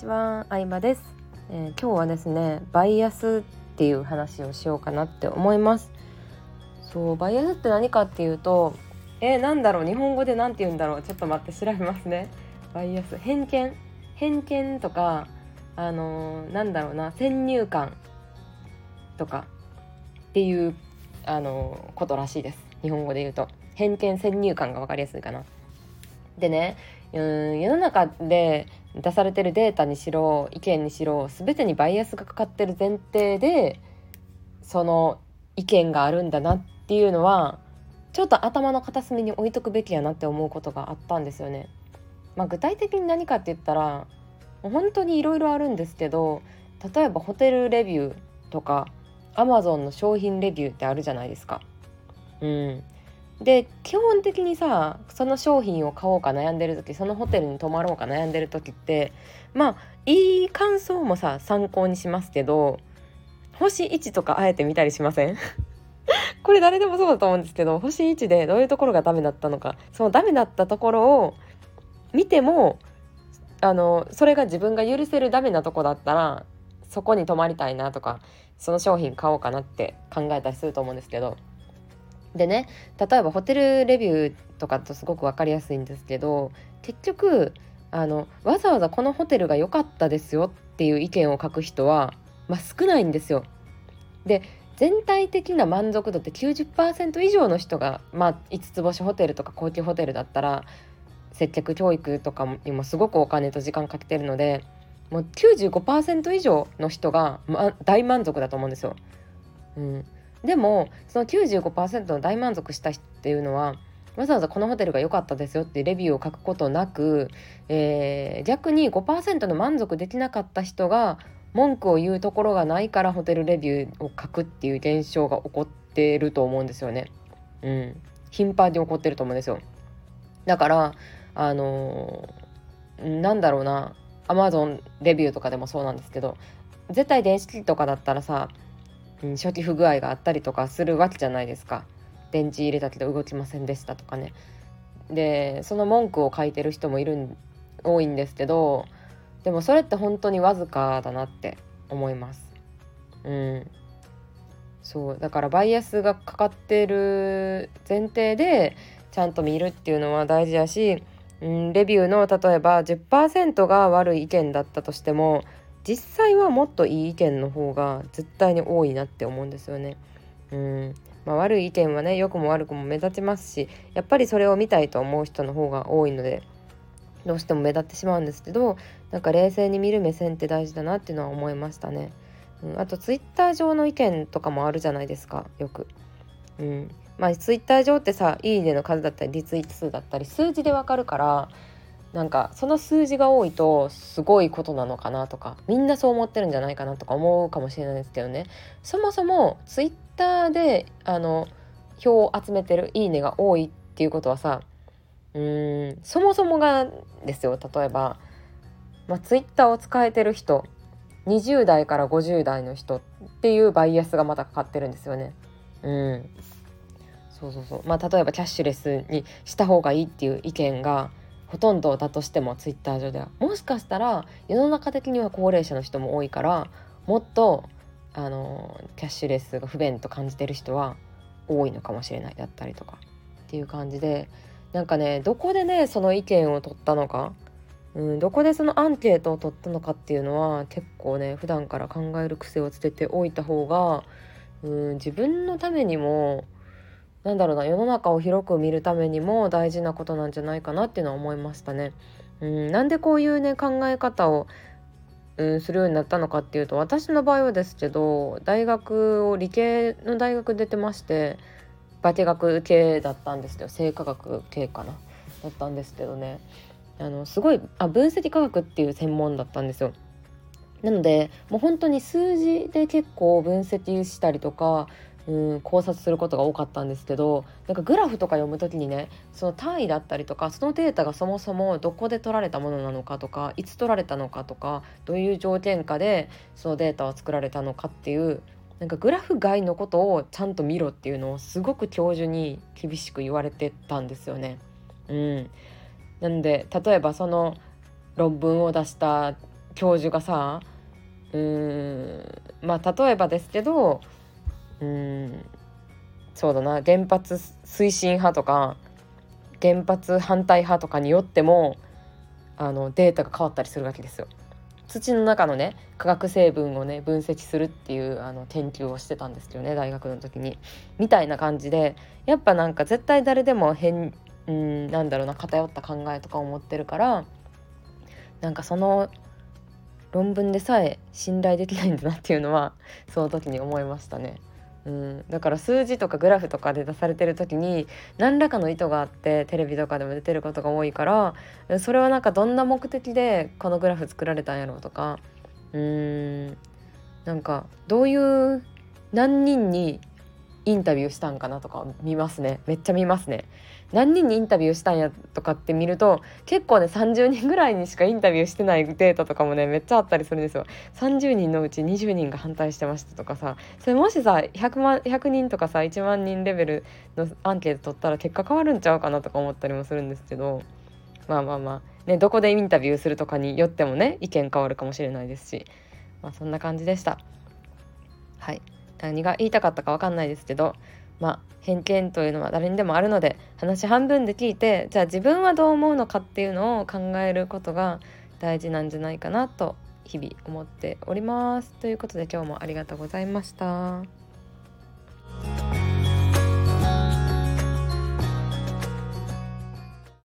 ちは、相葉です、えー、今日はですね、バイアスっていう話をしようかなって思います。そう、バイアスって何かっていうと、えー、なんだろう、日本語で何て言うんだろう、ちょっと待って調べますね。バイアス、偏見、偏見とか、あのー、なんだろうな、先入観とかっていうあのことらしいです。日本語で言うと、偏見、先入観が分かりやすいかな。でねうん世の中で出されてるデータにしろ意見にしろ全てにバイアスがかかってる前提でその意見があるんだなっていうのはちょっと頭の片隅に置いとくべきやなって思うことがあったんですよね。まあ、具体的に何かって言ったら本当にいろいろあるんですけど例えばホテルレビューとかアマゾンの商品レビューってあるじゃないですか。うん、で基本的にさその商品を買おうか悩んでる時そのホテルに泊まろうか悩んでる時ってまあいい感想もさ参考にしますけど星1とかあえて見たりしません？これ誰でもそうだと思うんですけど星1でどういうところがダメだったのか。そのダメだったところを見てもあのそれが自分が許せるダメなとこだったらそこに泊まりたいなとかその商品買おうかなって考えたりすると思うんですけど。でね例えばホテルレビューとかとすごく分かりやすいんですけど結局あのわざわざこのホテルが良かったですよっていう意見を書く人は、まあ、少ないんですよ。で全体的な満足度って90%以上の人が、まあ、5つ星ホテルとか高級ホテルだったら接客教育とかにもすごくお金と時間かけてるのでもう95%以上の人が、ま、大満足だと思うんですよ。うん、でもその95%の大満足した人っていうのはわざわざこのホテルが良かったですよってレビューを書くことなく、えー、逆に5%の満足できなかった人が文句を言うところがないからホテルレビューを書くっていう現象が起こってると思うんですよね。うん、頻繁に起こってると思うんですよ。だからあのー、なんだろうなアマゾンレビューとかでもそうなんですけど絶対電子機器とかだったらさうん、初期不具合があったりとかするわけじゃないですか。電池入れたけど動きませんでしたとかね。でその文句を書いてる人もいる多いんですけどでもそれって本当にわずかだなって思います。うん。そう。だからバイアスがかかってる前提でちゃんと見るっていうのは大事やし、うん、レビューの例えば10%が悪い意見だったとしても実際はもっといい意見の方が絶対に多いなって思うんですよね。うんまあ、悪い意見はね良くも悪くも目立ちますしやっぱりそれを見たいと思う人の方が多いのでどうしても目立ってしまうんですけどなんか冷静に見る目線って大事だなっていうのは思いましたね。うん、あとツイッター上の意見とかもあるじゃないですかよく。うんまあ、ツイッター上ってさ「いいね」の数だったりリツイート数だったり数字でわかるからなんかその数字が多いとすごいことなのかなとかみんなそう思ってるんじゃないかなとか思うかもしれないですけどね。そもそもツイッターであの票を集めてる「いいね」が多いっていうことはさうんそもそもがですよ例えば、まあ、ツイッターを使えてる人20代から50代の人っていうバイアスがまたかかってるんですよね。うん。そうそうそう。まあ例えばキャッシュレスにした方がいいっていう意見がほとんどだとしてもツイッター上では。もしかしたら世の中的には高齢者の人も多いからもっとあのキャッシュレスが不便と感じてる人は多いのかもしれないだったりとかっていう感じでなんかねどこでねその意見を取ったのか、うん、どこでそのアンケートを取ったのかっていうのは結構ね普段から考える癖をつけておいた方が、うん、自分のためにもなんだろうな世の中を広く見るためにも大事なことなんじゃないかなっていうのは思いましたね。うん、なんでこういうね考え方を、うん、するようになったのかっていうと私の場合はですけど大学を理系の大学出てまして化学系だったんですけど生化学系かなだったんですけどねあのすごいあ分析科学っていう専門だったんですよ。なのでもう本当に数字で結構分析したりとかうん考察することが多かったんですけどなんかグラフとか読む時にねその単位だったりとかそのデータがそもそもどこで取られたものなのかとかいつ取られたのかとかどういう条件下でそのデータを作られたのかっていうなんかグラフ外のことをちゃんと見ろっていうのをすごく教授に厳しく言われてたんですよね。うん、なんで例えばその論文を出した教授がさうーんまあ例えばですけどうんそうだな原発推進派とか原発反対派とかによってもあのデータが変わったりするわけですよ。土の中のね化学成分をね分析するっていうあの研究をしてたんですよね大学の時に。みたいな感じでやっぱなんか絶対誰でも変うんなんだろうな偏った考えとかを持ってるからなんかその論文でさえ信頼できないんだなっていうのはその時に思いましたね。うん、だから数字とかグラフとかで出されてる時に何らかの意図があってテレビとかでも出てることが多いからそれはなんかどんな目的でこのグラフ作られたんやろうとか。うん。なんかどういう何人にインタビューしたんかなとか見ますね。めっちゃ見ますね。何人にインタビューしたんやとかって見ると結構ね30人ぐらいにしかインタビューしてないデータとかもねめっちゃあったりするんですよ。30人のうち20人が反対してましたとかさ。それもしさ100万100人とかさ1万人レベルのアンケート取ったら結果変わるんちゃうかなとか思ったりもするんですけど。まあまあまあ。ねどこでインタビューするとかによってもね意見変わるかもしれないですし。まあそんな感じでした。はい。何が言いたかったか分かんないですけどまあ偏見というのは誰にでもあるので話半分で聞いてじゃあ自分はどう思うのかっていうのを考えることが大事なんじゃないかなと日々思っております。ということで今日もありがとうございました。